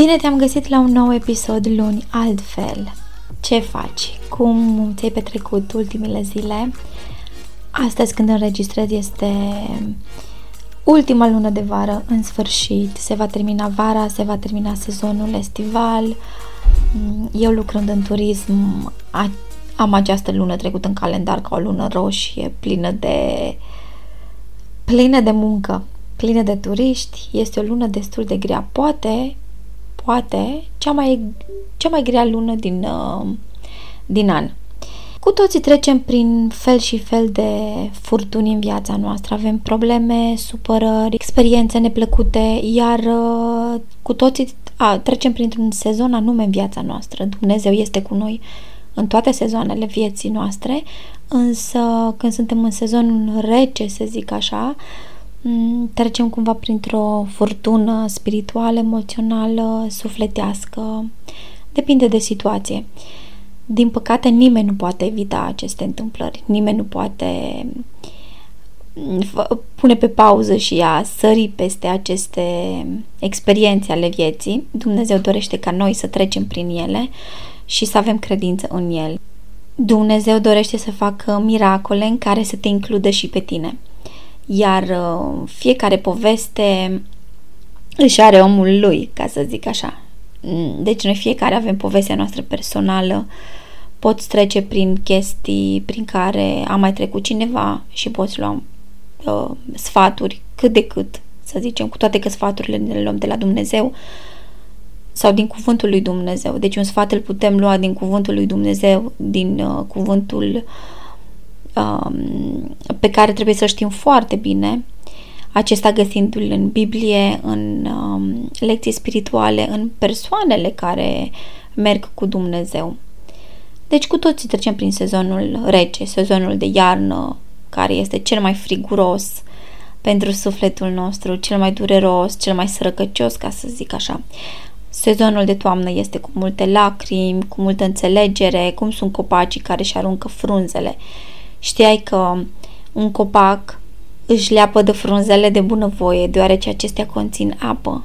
Bine te-am găsit la un nou episod luni, altfel. Ce faci? Cum ți-ai petrecut ultimele zile? Astăzi când înregistrez este ultima lună de vară, în sfârșit. Se va termina vara, se va termina sezonul estival. Eu lucrând în turism am această lună trecută în calendar ca o lună roșie, plină de plină de muncă, plină de turiști. Este o lună destul de grea. Poate poate, cea mai, cea mai grea lună din, uh, din an. Cu toții trecem prin fel și fel de furtuni în viața noastră. Avem probleme, supărări, experiențe neplăcute, iar uh, cu toții a, trecem printr-un sezon anume în viața noastră. Dumnezeu este cu noi în toate sezoanele vieții noastre, însă când suntem în sezonul rece, să zic așa, Mm, trecem cumva printr-o furtună spirituală, emoțională, sufletească. Depinde de situație. Din păcate, nimeni nu poate evita aceste întâmplări. Nimeni nu poate mm, pune pe pauză și a sări peste aceste experiențe ale vieții. Dumnezeu dorește ca noi să trecem prin ele și să avem credință în el. Dumnezeu dorește să facă miracole în care să te includă și pe tine iar uh, fiecare poveste își are omul lui, ca să zic așa. Mm, deci noi fiecare avem povestea noastră personală, poți trece prin chestii prin care a mai trecut cineva și poți lua uh, sfaturi cât de cât, să zicem, cu toate că sfaturile le luăm de la Dumnezeu sau din cuvântul lui Dumnezeu. Deci un sfat îl putem lua din cuvântul lui Dumnezeu, din uh, cuvântul uh, um, pe care trebuie să știm foarte bine, acesta găsindu-l în Biblie, în um, lecții spirituale, în persoanele care merg cu Dumnezeu. Deci cu toții trecem prin sezonul rece, sezonul de iarnă, care este cel mai friguros pentru sufletul nostru, cel mai dureros, cel mai sărăcăcios, ca să zic așa. Sezonul de toamnă este cu multe lacrimi, cu multă înțelegere, cum sunt copacii care își aruncă frunzele Știai că un copac își leapă de frunzele de bunăvoie, deoarece acestea conțin apă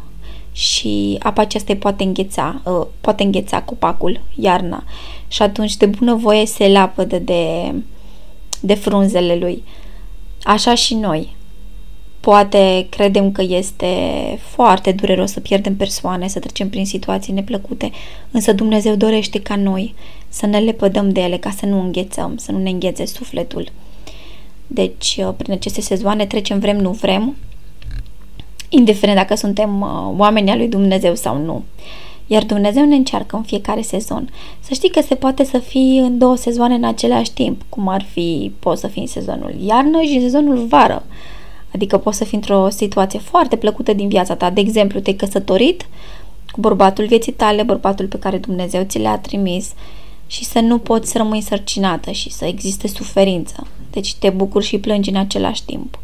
și apa aceasta poate îngheța, uh, poate îngheța copacul iarna și atunci de bunăvoie se leapă de, de, de frunzele lui. Așa și noi. Poate credem că este foarte dureros să pierdem persoane, să trecem prin situații neplăcute, însă Dumnezeu dorește ca noi să ne lepădăm de ele, ca să nu înghețăm, să nu ne înghețe sufletul. Deci, uh, prin aceste sezoane trecem vrem, nu vrem, indiferent dacă suntem uh, oameni al lui Dumnezeu sau nu. Iar Dumnezeu ne încearcă în fiecare sezon. Să știi că se poate să fii în două sezoane în același timp, cum ar fi, poți să fii în sezonul iarnă și în sezonul vară. Adică poți să fii într-o situație foarte plăcută din viața ta. De exemplu, te-ai căsătorit cu bărbatul vieții tale, bărbatul pe care Dumnezeu ți l-a trimis și să nu poți să rămâi sărcinată și să existe suferință. Deci te bucuri și plângi în același timp.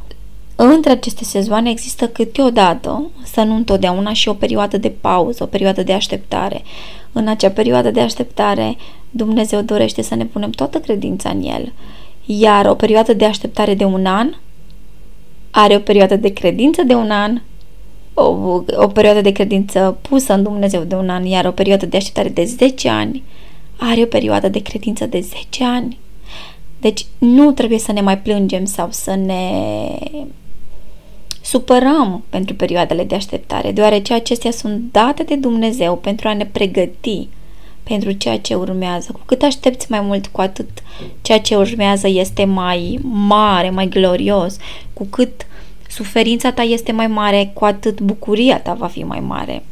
Între aceste sezoane există câteodată, să nu întotdeauna, și o perioadă de pauză, o perioadă de așteptare. În acea perioadă de așteptare, Dumnezeu dorește să ne punem toată credința în El. Iar o perioadă de așteptare de un an are o perioadă de credință de un an, o, o perioadă de credință pusă în Dumnezeu de un an, iar o perioadă de așteptare de 10 ani are o perioadă de credință de 10 ani. Deci nu trebuie să ne mai plângem sau să ne supărăm pentru perioadele de așteptare, deoarece acestea sunt date de Dumnezeu pentru a ne pregăti pentru ceea ce urmează. Cu cât aștepți mai mult, cu atât ceea ce urmează este mai mare, mai glorios. Cu cât suferința ta este mai mare, cu atât bucuria ta va fi mai mare.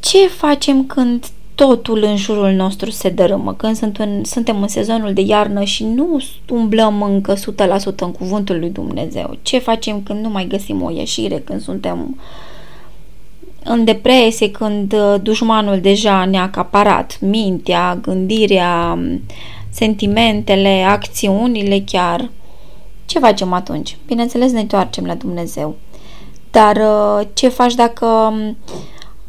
Ce facem când totul în jurul nostru se dărâmă, când sunt în, suntem în sezonul de iarnă și nu umblăm încă 100% în cuvântul lui Dumnezeu? Ce facem când nu mai găsim o ieșire, când suntem în depresie când uh, dușmanul deja ne-a acaparat mintea, gândirea, sentimentele, acțiunile chiar. Ce facem atunci? Bineînțeles ne întoarcem la Dumnezeu. Dar uh, ce faci dacă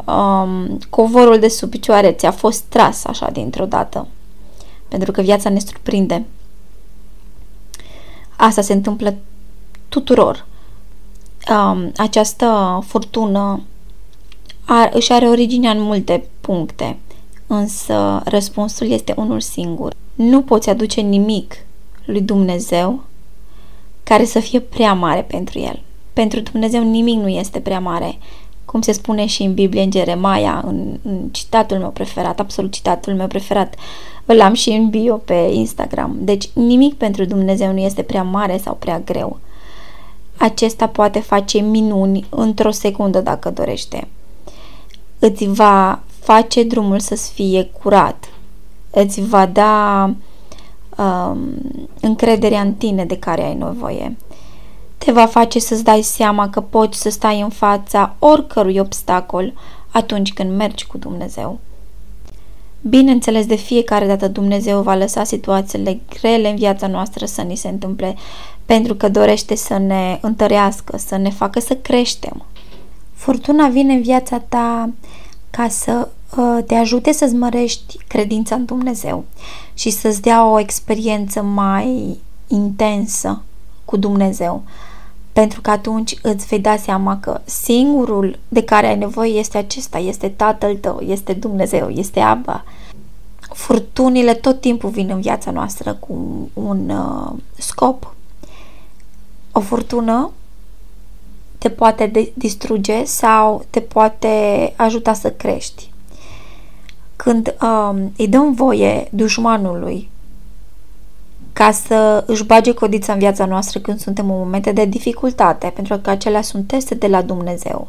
um, covorul de sub picioare ți-a fost tras așa dintr-o dată? Pentru că viața ne surprinde. Asta se întâmplă tuturor. Um, această furtună ar, își are originea în multe puncte, însă răspunsul este unul singur. Nu poți aduce nimic lui Dumnezeu care să fie prea mare pentru el. Pentru Dumnezeu nimic nu este prea mare, cum se spune și în Biblie, în Jeremaia, în, în citatul meu preferat, absolut citatul meu preferat, îl am și în bio pe Instagram. Deci nimic pentru Dumnezeu nu este prea mare sau prea greu. Acesta poate face minuni într-o secundă dacă dorește. Îți va face drumul să fie curat. Îți va da um, încrederea în tine de care ai nevoie. Te va face să-ți dai seama că poți să stai în fața oricărui obstacol atunci când mergi cu Dumnezeu. Bineînțeles, de fiecare dată Dumnezeu va lăsa situațiile grele în viața noastră să ni se întâmple pentru că dorește să ne întărească, să ne facă să creștem. Furtuna vine în viața ta ca să uh, te ajute să-ți mărești credința în Dumnezeu și să-ți dea o experiență mai intensă cu Dumnezeu. Pentru că atunci îți vei da seama că singurul de care ai nevoie este acesta, este Tatăl tău, este Dumnezeu, este Abba. Furtunile tot timpul vin în viața noastră cu un uh, scop. O furtună te poate distruge sau te poate ajuta să crești. Când um, îi dăm voie dușmanului ca să își bage codița în viața noastră când suntem în momente de dificultate, pentru că acelea sunt teste de la Dumnezeu.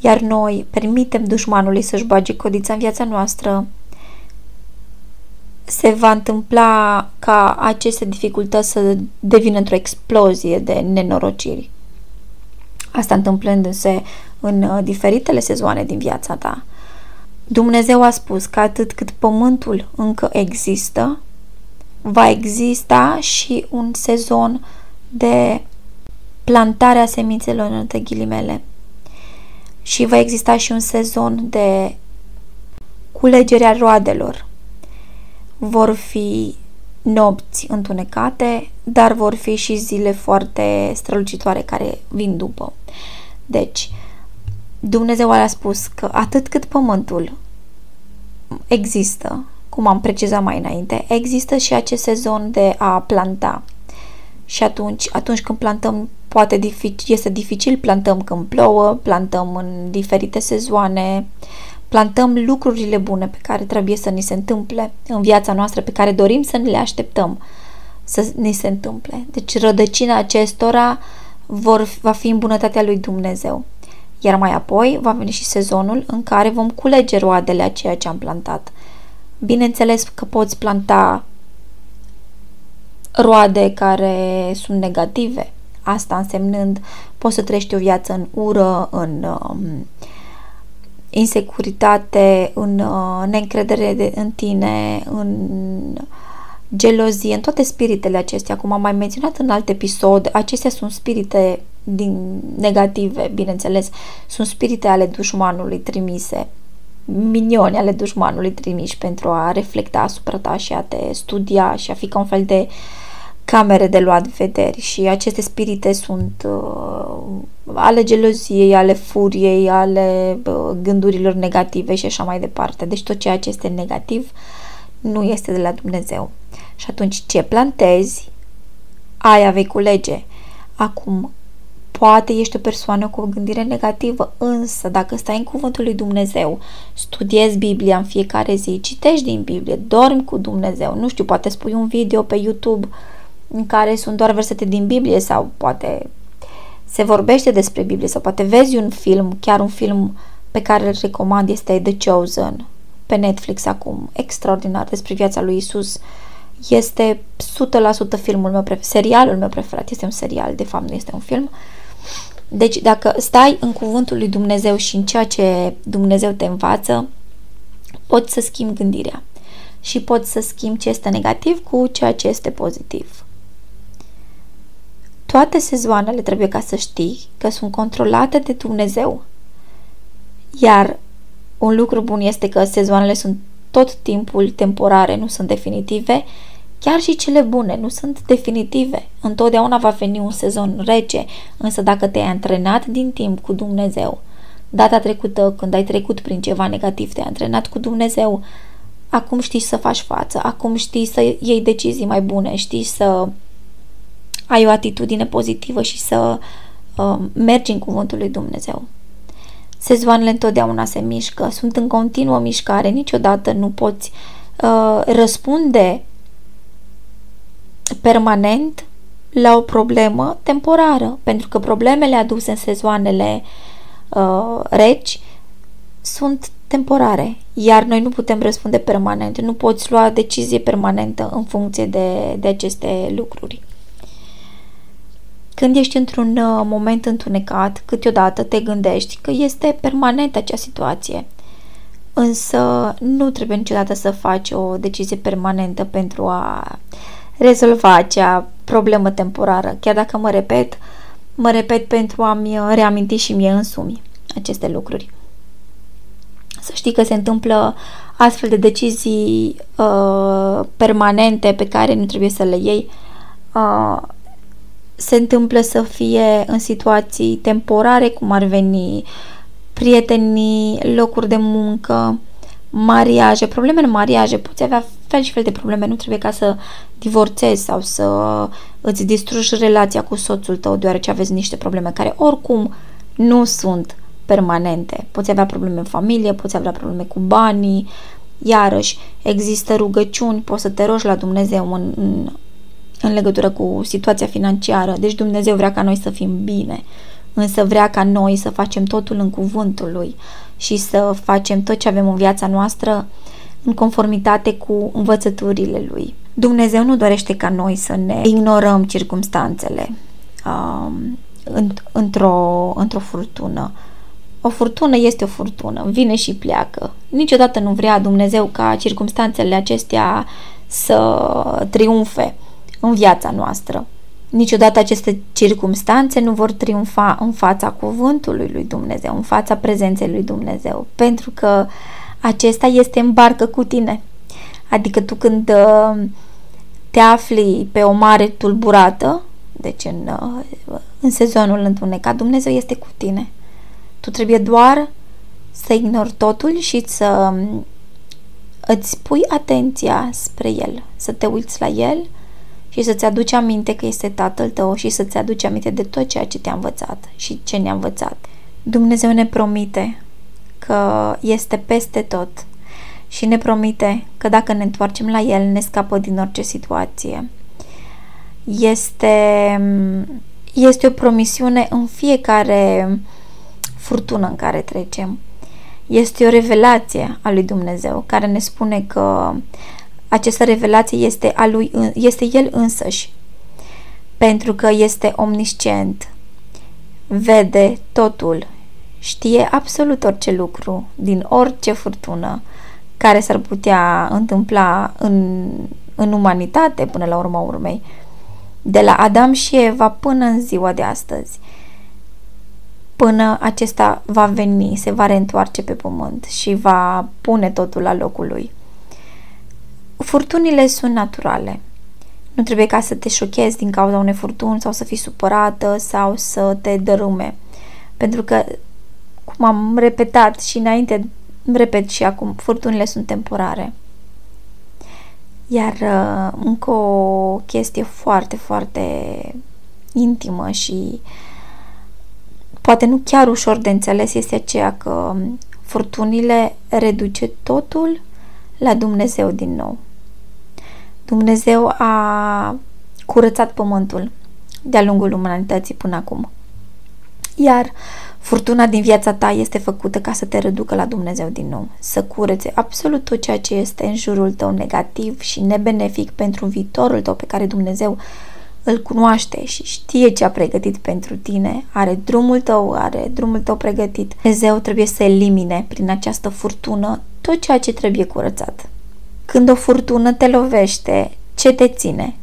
Iar noi permitem dușmanului să-și bage codița în viața noastră, se va întâmpla ca aceste dificultăți să devină într-o explozie de nenorociri. Asta întâmplându-se în uh, diferitele sezoane din viața ta. Dumnezeu a spus că atât cât pământul încă există, va exista și un sezon de plantare a semințelor între ghilimele. Și va exista și un sezon de culegerea roadelor. Vor fi nopți întunecate, dar vor fi și zile foarte strălucitoare care vin după. Deci, Dumnezeu a spus că atât cât pământul există, cum am precizat mai înainte, există și acest sezon de a planta. Și atunci, atunci când plantăm, poate dificil, este dificil, plantăm când plouă, plantăm în diferite sezoane, plantăm lucrurile bune pe care trebuie să ni se întâmple în viața noastră, pe care dorim să ne le așteptăm să ni se întâmple. Deci rădăcina acestora vor, va fi în bunătatea lui Dumnezeu. Iar mai apoi va veni și sezonul în care vom culege roadele a ceea ce am plantat. Bineînțeles că poți planta roade care sunt negative, asta însemnând poți să trăiești o viață în ură, în um, insecuritate, în uh, neîncredere de, în tine, în gelozie, în toate spiritele acestea, cum am mai menționat în alt episod, acestea sunt spirite din negative, bineînțeles, sunt spirite ale dușmanului trimise, minioni ale dușmanului trimiși pentru a reflecta asupra ta și a te studia și a fi ca un fel de camere de luat vederi și aceste spirite sunt uh, ale geloziei, ale furiei, ale uh, gândurilor negative și așa mai departe. Deci tot ceea ce este negativ nu este de la Dumnezeu. Și atunci ce plantezi, aia vei culege. Acum, poate ești o persoană cu o gândire negativă, însă dacă stai în cuvântul lui Dumnezeu, studiezi Biblia în fiecare zi, citești din Biblie, dormi cu Dumnezeu, nu știu, poate spui un video pe YouTube în care sunt doar versete din Biblie sau poate se vorbește despre Biblie sau poate vezi un film, chiar un film pe care îl recomand este The Chosen pe Netflix acum, extraordinar despre viața lui Isus. Este 100% filmul meu preferat, serialul meu preferat, este un serial, de fapt nu este un film. Deci dacă stai în cuvântul lui Dumnezeu și în ceea ce Dumnezeu te învață, poți să schimbi gândirea și poți să schimbi ce este negativ cu ceea ce este pozitiv. Toate sezoanele trebuie ca să știi că sunt controlate de Dumnezeu. Iar un lucru bun este că sezoanele sunt tot timpul temporare, nu sunt definitive, chiar și cele bune nu sunt definitive. Întotdeauna va veni un sezon rece, însă dacă te-ai antrenat din timp cu Dumnezeu, data trecută când ai trecut prin ceva negativ, te-ai antrenat cu Dumnezeu, acum știi să faci față, acum știi să iei decizii mai bune, știi să ai o atitudine pozitivă și să uh, mergi în cuvântul lui Dumnezeu. Sezoanele întotdeauna se mișcă, sunt în continuă mișcare, niciodată nu poți uh, răspunde permanent la o problemă temporară, pentru că problemele aduse în sezoanele uh, reci sunt temporare, iar noi nu putem răspunde permanent, nu poți lua decizie permanentă în funcție de, de aceste lucruri. Când ești într-un uh, moment întunecat, câteodată te gândești că este permanent acea situație. Însă nu trebuie niciodată să faci o decizie permanentă pentru a rezolva acea problemă temporară. Chiar dacă mă repet, mă repet pentru a-mi reaminti și mie însumi aceste lucruri. Să știi că se întâmplă astfel de decizii uh, permanente pe care nu trebuie să le iei uh, se întâmplă să fie în situații temporare, cum ar veni prietenii, locuri de muncă, mariaje, probleme în mariaje, poți avea fel și fel de probleme, nu trebuie ca să divorțezi sau să îți distrugi relația cu soțul tău deoarece aveți niște probleme care oricum nu sunt permanente. Poți avea probleme în familie, poți avea probleme cu banii, iarăși există rugăciuni, poți să te rogi la Dumnezeu în, în în legătură cu situația financiară. Deci Dumnezeu vrea ca noi să fim bine, însă vrea ca noi să facem totul în cuvântul Lui și să facem tot ce avem în viața noastră în conformitate cu învățăturile Lui. Dumnezeu nu dorește ca noi să ne ignorăm circumstanțele um, într-o, într-o furtună. O furtună este o furtună, vine și pleacă. Niciodată nu vrea Dumnezeu ca circumstanțele acestea să triumfe în viața noastră. Niciodată aceste circumstanțe nu vor triumfa în fața cuvântului lui Dumnezeu, în fața prezenței lui Dumnezeu, pentru că acesta este în barcă cu tine. Adică tu când uh, te afli pe o mare tulburată, deci în, uh, în sezonul întunecat, Dumnezeu este cu tine. Tu trebuie doar să ignori totul și să um, îți pui atenția spre El, să te uiți la El și să-ți aduci aminte că este Tatăl tău și să-ți aduci aminte de tot ceea ce te-a învățat și ce ne-a învățat. Dumnezeu ne promite că este peste tot și ne promite că dacă ne întoarcem la El, ne scapă din orice situație. Este, este o promisiune în fiecare furtună în care trecem. Este o revelație a lui Dumnezeu care ne spune că această revelație este a lui, este el însăși, pentru că este omniscient, vede totul, știe absolut orice lucru, din orice furtună care s-ar putea întâmpla în, în umanitate până la urma urmei, de la Adam și Eva până în ziua de astăzi, până acesta va veni, se va reîntoarce pe pământ și va pune totul la locul lui. Furtunile sunt naturale. Nu trebuie ca să te șochezi din cauza unei furtuni sau să fii supărată sau să te dărâme. Pentru că, cum am repetat și înainte, repet și acum, furtunile sunt temporare. Iar uh, încă o chestie foarte, foarte intimă și poate nu chiar ușor de înțeles este aceea că furtunile reduce totul la Dumnezeu din nou. Dumnezeu a curățat pământul de-a lungul umanității până acum. Iar furtuna din viața ta este făcută ca să te reducă la Dumnezeu din nou, să curețe absolut tot ceea ce este în jurul tău negativ și nebenefic pentru viitorul tău pe care Dumnezeu îl cunoaște și știe ce a pregătit pentru tine, are drumul tău, are drumul tău pregătit. Dumnezeu trebuie să elimine prin această furtună tot ceea ce trebuie curățat. Când o furtună te lovește, ce te ține?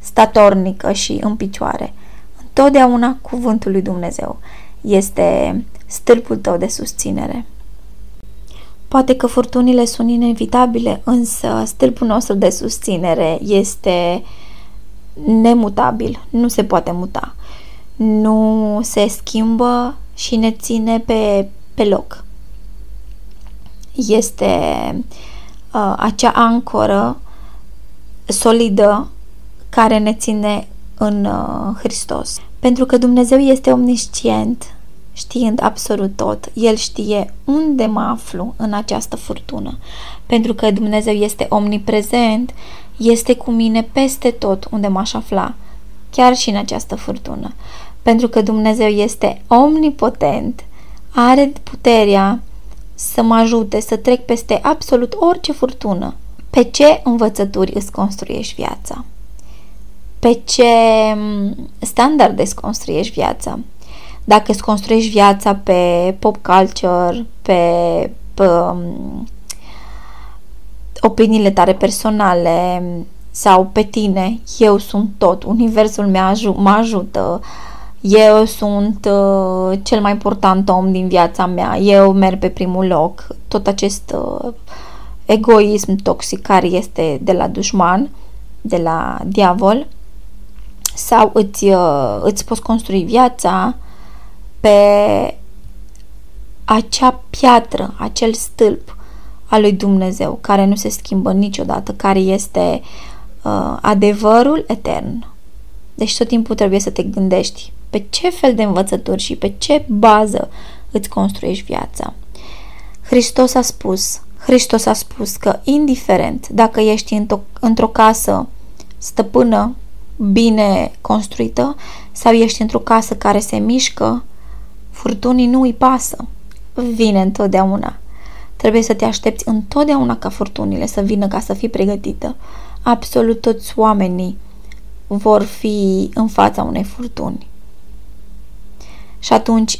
Statornică și în picioare. Întotdeauna cuvântul lui Dumnezeu este stâlpul tău de susținere. Poate că furtunile sunt inevitabile, însă stâlpul nostru de susținere este nemutabil, nu se poate muta. Nu se schimbă și ne ține pe, pe loc. Este uh, acea ancoră solidă care ne ține în uh, Hristos. Pentru că Dumnezeu este omniscient, știind absolut tot, El știe unde mă aflu în această furtună. Pentru că Dumnezeu este omniprezent, este cu mine peste tot unde m-aș afla, chiar și în această furtună. Pentru că Dumnezeu este omnipotent, are puterea să mă ajute să trec peste absolut orice furtună. Pe ce învățături îți construiești viața? Pe ce standarde îți construiești viața? Dacă îți construiești viața pe pop culture, pe, pe um, opiniile tale personale sau pe tine, eu sunt tot, universul meu mă ajută, eu sunt uh, cel mai important om din viața mea, eu merg pe primul loc, tot acest uh, egoism toxic care este de la dușman, de la diavol, sau îți, uh, îți poți construi viața pe acea piatră, acel stâlp al lui Dumnezeu, care nu se schimbă niciodată, care este uh, adevărul etern. Deci tot timpul trebuie să te gândești pe ce fel de învățături și pe ce bază îți construiești viața. Hristos a spus, Hristos a spus că indiferent dacă ești într-o, într-o casă stăpână bine construită sau ești într-o casă care se mișcă, furtunii nu îi pasă. Vine întotdeauna. Trebuie să te aștepți întotdeauna ca furtunile să vină ca să fii pregătită. Absolut toți oamenii vor fi în fața unei furtuni. Și atunci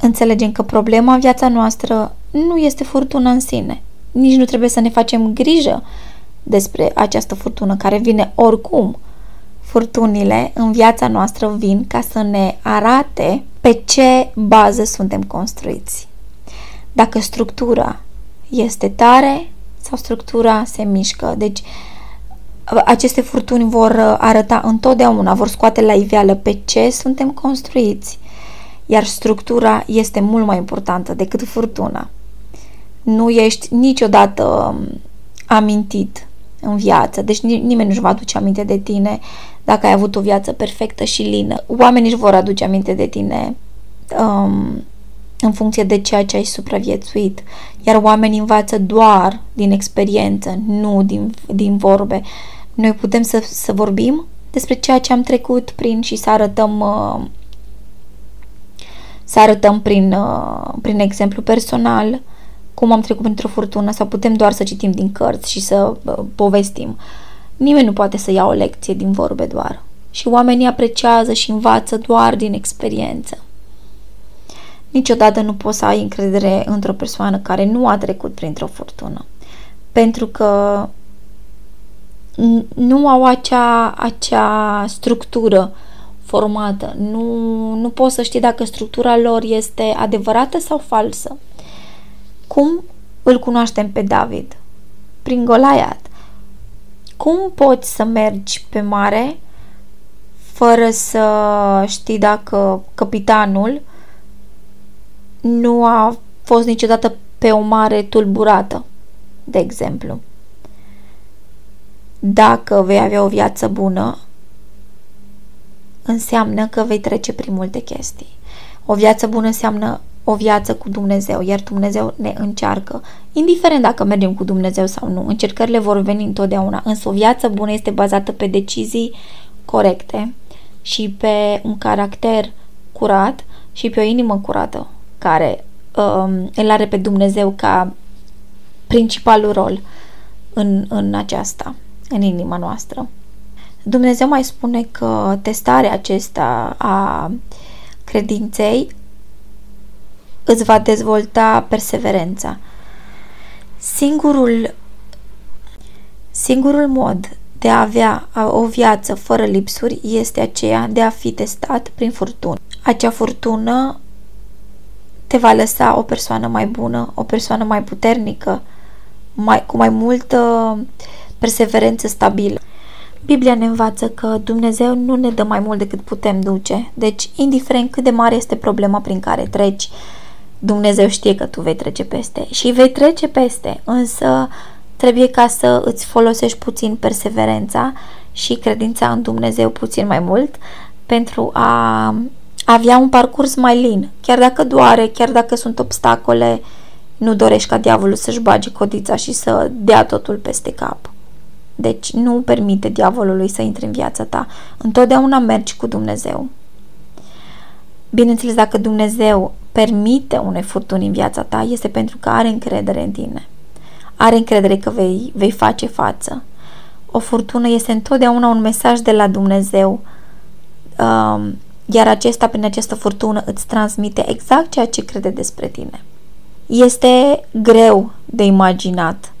înțelegem că problema în viața noastră nu este furtuna în sine. Nici nu trebuie să ne facem grijă despre această furtună care vine oricum. Furtunile în viața noastră vin ca să ne arate pe ce bază suntem construiți. Dacă structura este tare sau structura se mișcă. Deci aceste furtuni vor arăta întotdeauna, vor scoate la iveală pe ce suntem construiți iar structura este mult mai importantă decât furtuna. Nu ești niciodată um, amintit în viață, deci nimeni nu-și va aduce aminte de tine dacă ai avut o viață perfectă și lină. Oamenii își vor aduce aminte de tine um, în funcție de ceea ce ai supraviețuit, iar oamenii învață doar din experiență, nu din, din vorbe. Noi putem să, să vorbim despre ceea ce am trecut prin și să arătăm uh, să arătăm prin, uh, prin exemplu personal cum am trecut printr-o furtună sau putem doar să citim din cărți și să uh, povestim. Nimeni nu poate să ia o lecție din vorbe doar. Și oamenii apreciază și învață doar din experiență. Niciodată nu poți să ai încredere într-o persoană care nu a trecut printr-o furtună. Pentru că nu au acea, acea structură formată. Nu, nu poți să știi dacă structura lor este adevărată sau falsă. Cum îl cunoaștem pe David? Prin Golaiat. Cum poți să mergi pe mare fără să știi dacă capitanul nu a fost niciodată pe o mare tulburată, de exemplu. Dacă vei avea o viață bună, înseamnă că vei trece prin multe chestii. O viață bună înseamnă o viață cu Dumnezeu, iar Dumnezeu ne încearcă. Indiferent dacă mergem cu Dumnezeu sau nu, încercările vor veni întotdeauna, însă o viață bună este bazată pe decizii corecte și pe un caracter curat și pe o inimă curată care um, îl are pe Dumnezeu ca principalul rol în, în aceasta, în inima noastră. Dumnezeu mai spune că testarea acesta a credinței îți va dezvolta perseverența. Singurul, singurul mod de a avea o viață fără lipsuri este aceea de a fi testat prin furtună. Acea furtună te va lăsa o persoană mai bună, o persoană mai puternică, mai, cu mai multă perseverență stabilă. Biblia ne învață că Dumnezeu nu ne dă mai mult decât putem duce. Deci, indiferent cât de mare este problema prin care treci, Dumnezeu știe că tu vei trece peste și vei trece peste, însă trebuie ca să îți folosești puțin perseverența și credința în Dumnezeu puțin mai mult pentru a avea un parcurs mai lin. Chiar dacă doare, chiar dacă sunt obstacole, nu dorești ca diavolul să-și bage codița și să dea totul peste cap. Deci nu permite diavolului să intre în viața ta. Întotdeauna mergi cu Dumnezeu. Bineînțeles, dacă Dumnezeu permite unei furtuni în viața ta, este pentru că are încredere în tine. Are încredere că vei, vei face față. O furtună este întotdeauna un mesaj de la Dumnezeu, um, iar acesta, prin această furtună, îți transmite exact ceea ce crede despre tine. Este greu de imaginat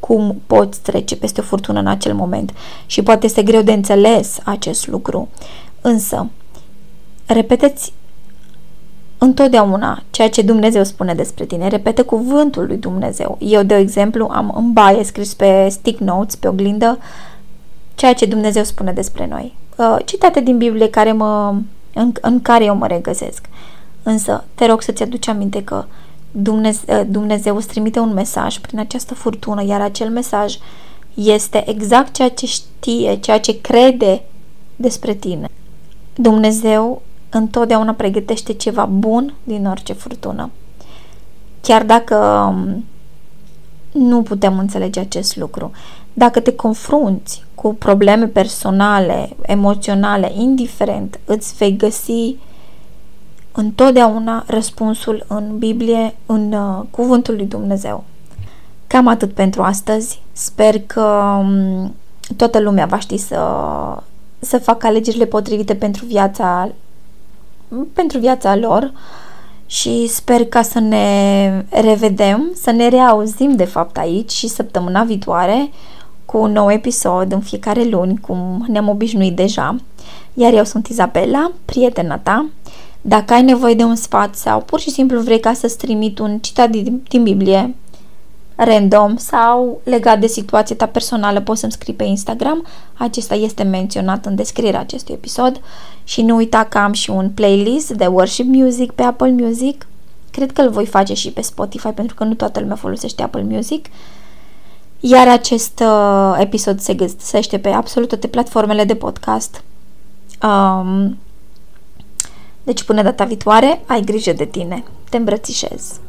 cum poți trece peste o furtună în acel moment și poate este greu de înțeles acest lucru. Însă, repeteți întotdeauna ceea ce Dumnezeu spune despre tine. Repete cuvântul lui Dumnezeu. Eu, de exemplu, am în baie scris pe stick notes, pe oglindă, ceea ce Dumnezeu spune despre noi. Uh, citate din Biblie care mă, în, în care eu mă regăsesc. Însă, te rog să-ți aduci aminte că Dumnezeu, uh, Dumnezeu îți trimite un mesaj prin această furtună, iar acel mesaj este exact ceea ce știe, ceea ce crede despre tine. Dumnezeu întotdeauna pregătește ceva bun din orice furtună. Chiar dacă um, nu putem înțelege acest lucru, dacă te confrunți cu probleme personale, emoționale, indiferent, îți vei găsi întotdeauna răspunsul în Biblie, în uh, Cuvântul lui Dumnezeu. Cam atât pentru astăzi. Sper că um, toată lumea va ști să, să facă alegerile potrivite pentru viața pentru viața lor și sper ca să ne revedem, să ne reauzim de fapt aici și săptămâna viitoare cu un nou episod în fiecare luni, cum ne-am obișnuit deja. Iar eu sunt Izabela, prietena ta. Dacă ai nevoie de un sfat sau pur și simplu vrei ca să-ți trimit un citat din, din Biblie, random sau legat de situația ta personală, poți să-mi scrii pe Instagram. Acesta este menționat în descrierea acestui episod și nu uita că am și un playlist de worship music pe Apple Music. Cred că îl voi face și pe Spotify pentru că nu toată lumea folosește Apple Music. Iar acest uh, episod se găsește pe absolut toate platformele de podcast. Um, deci până data viitoare, ai grijă de tine. Te îmbrățișez.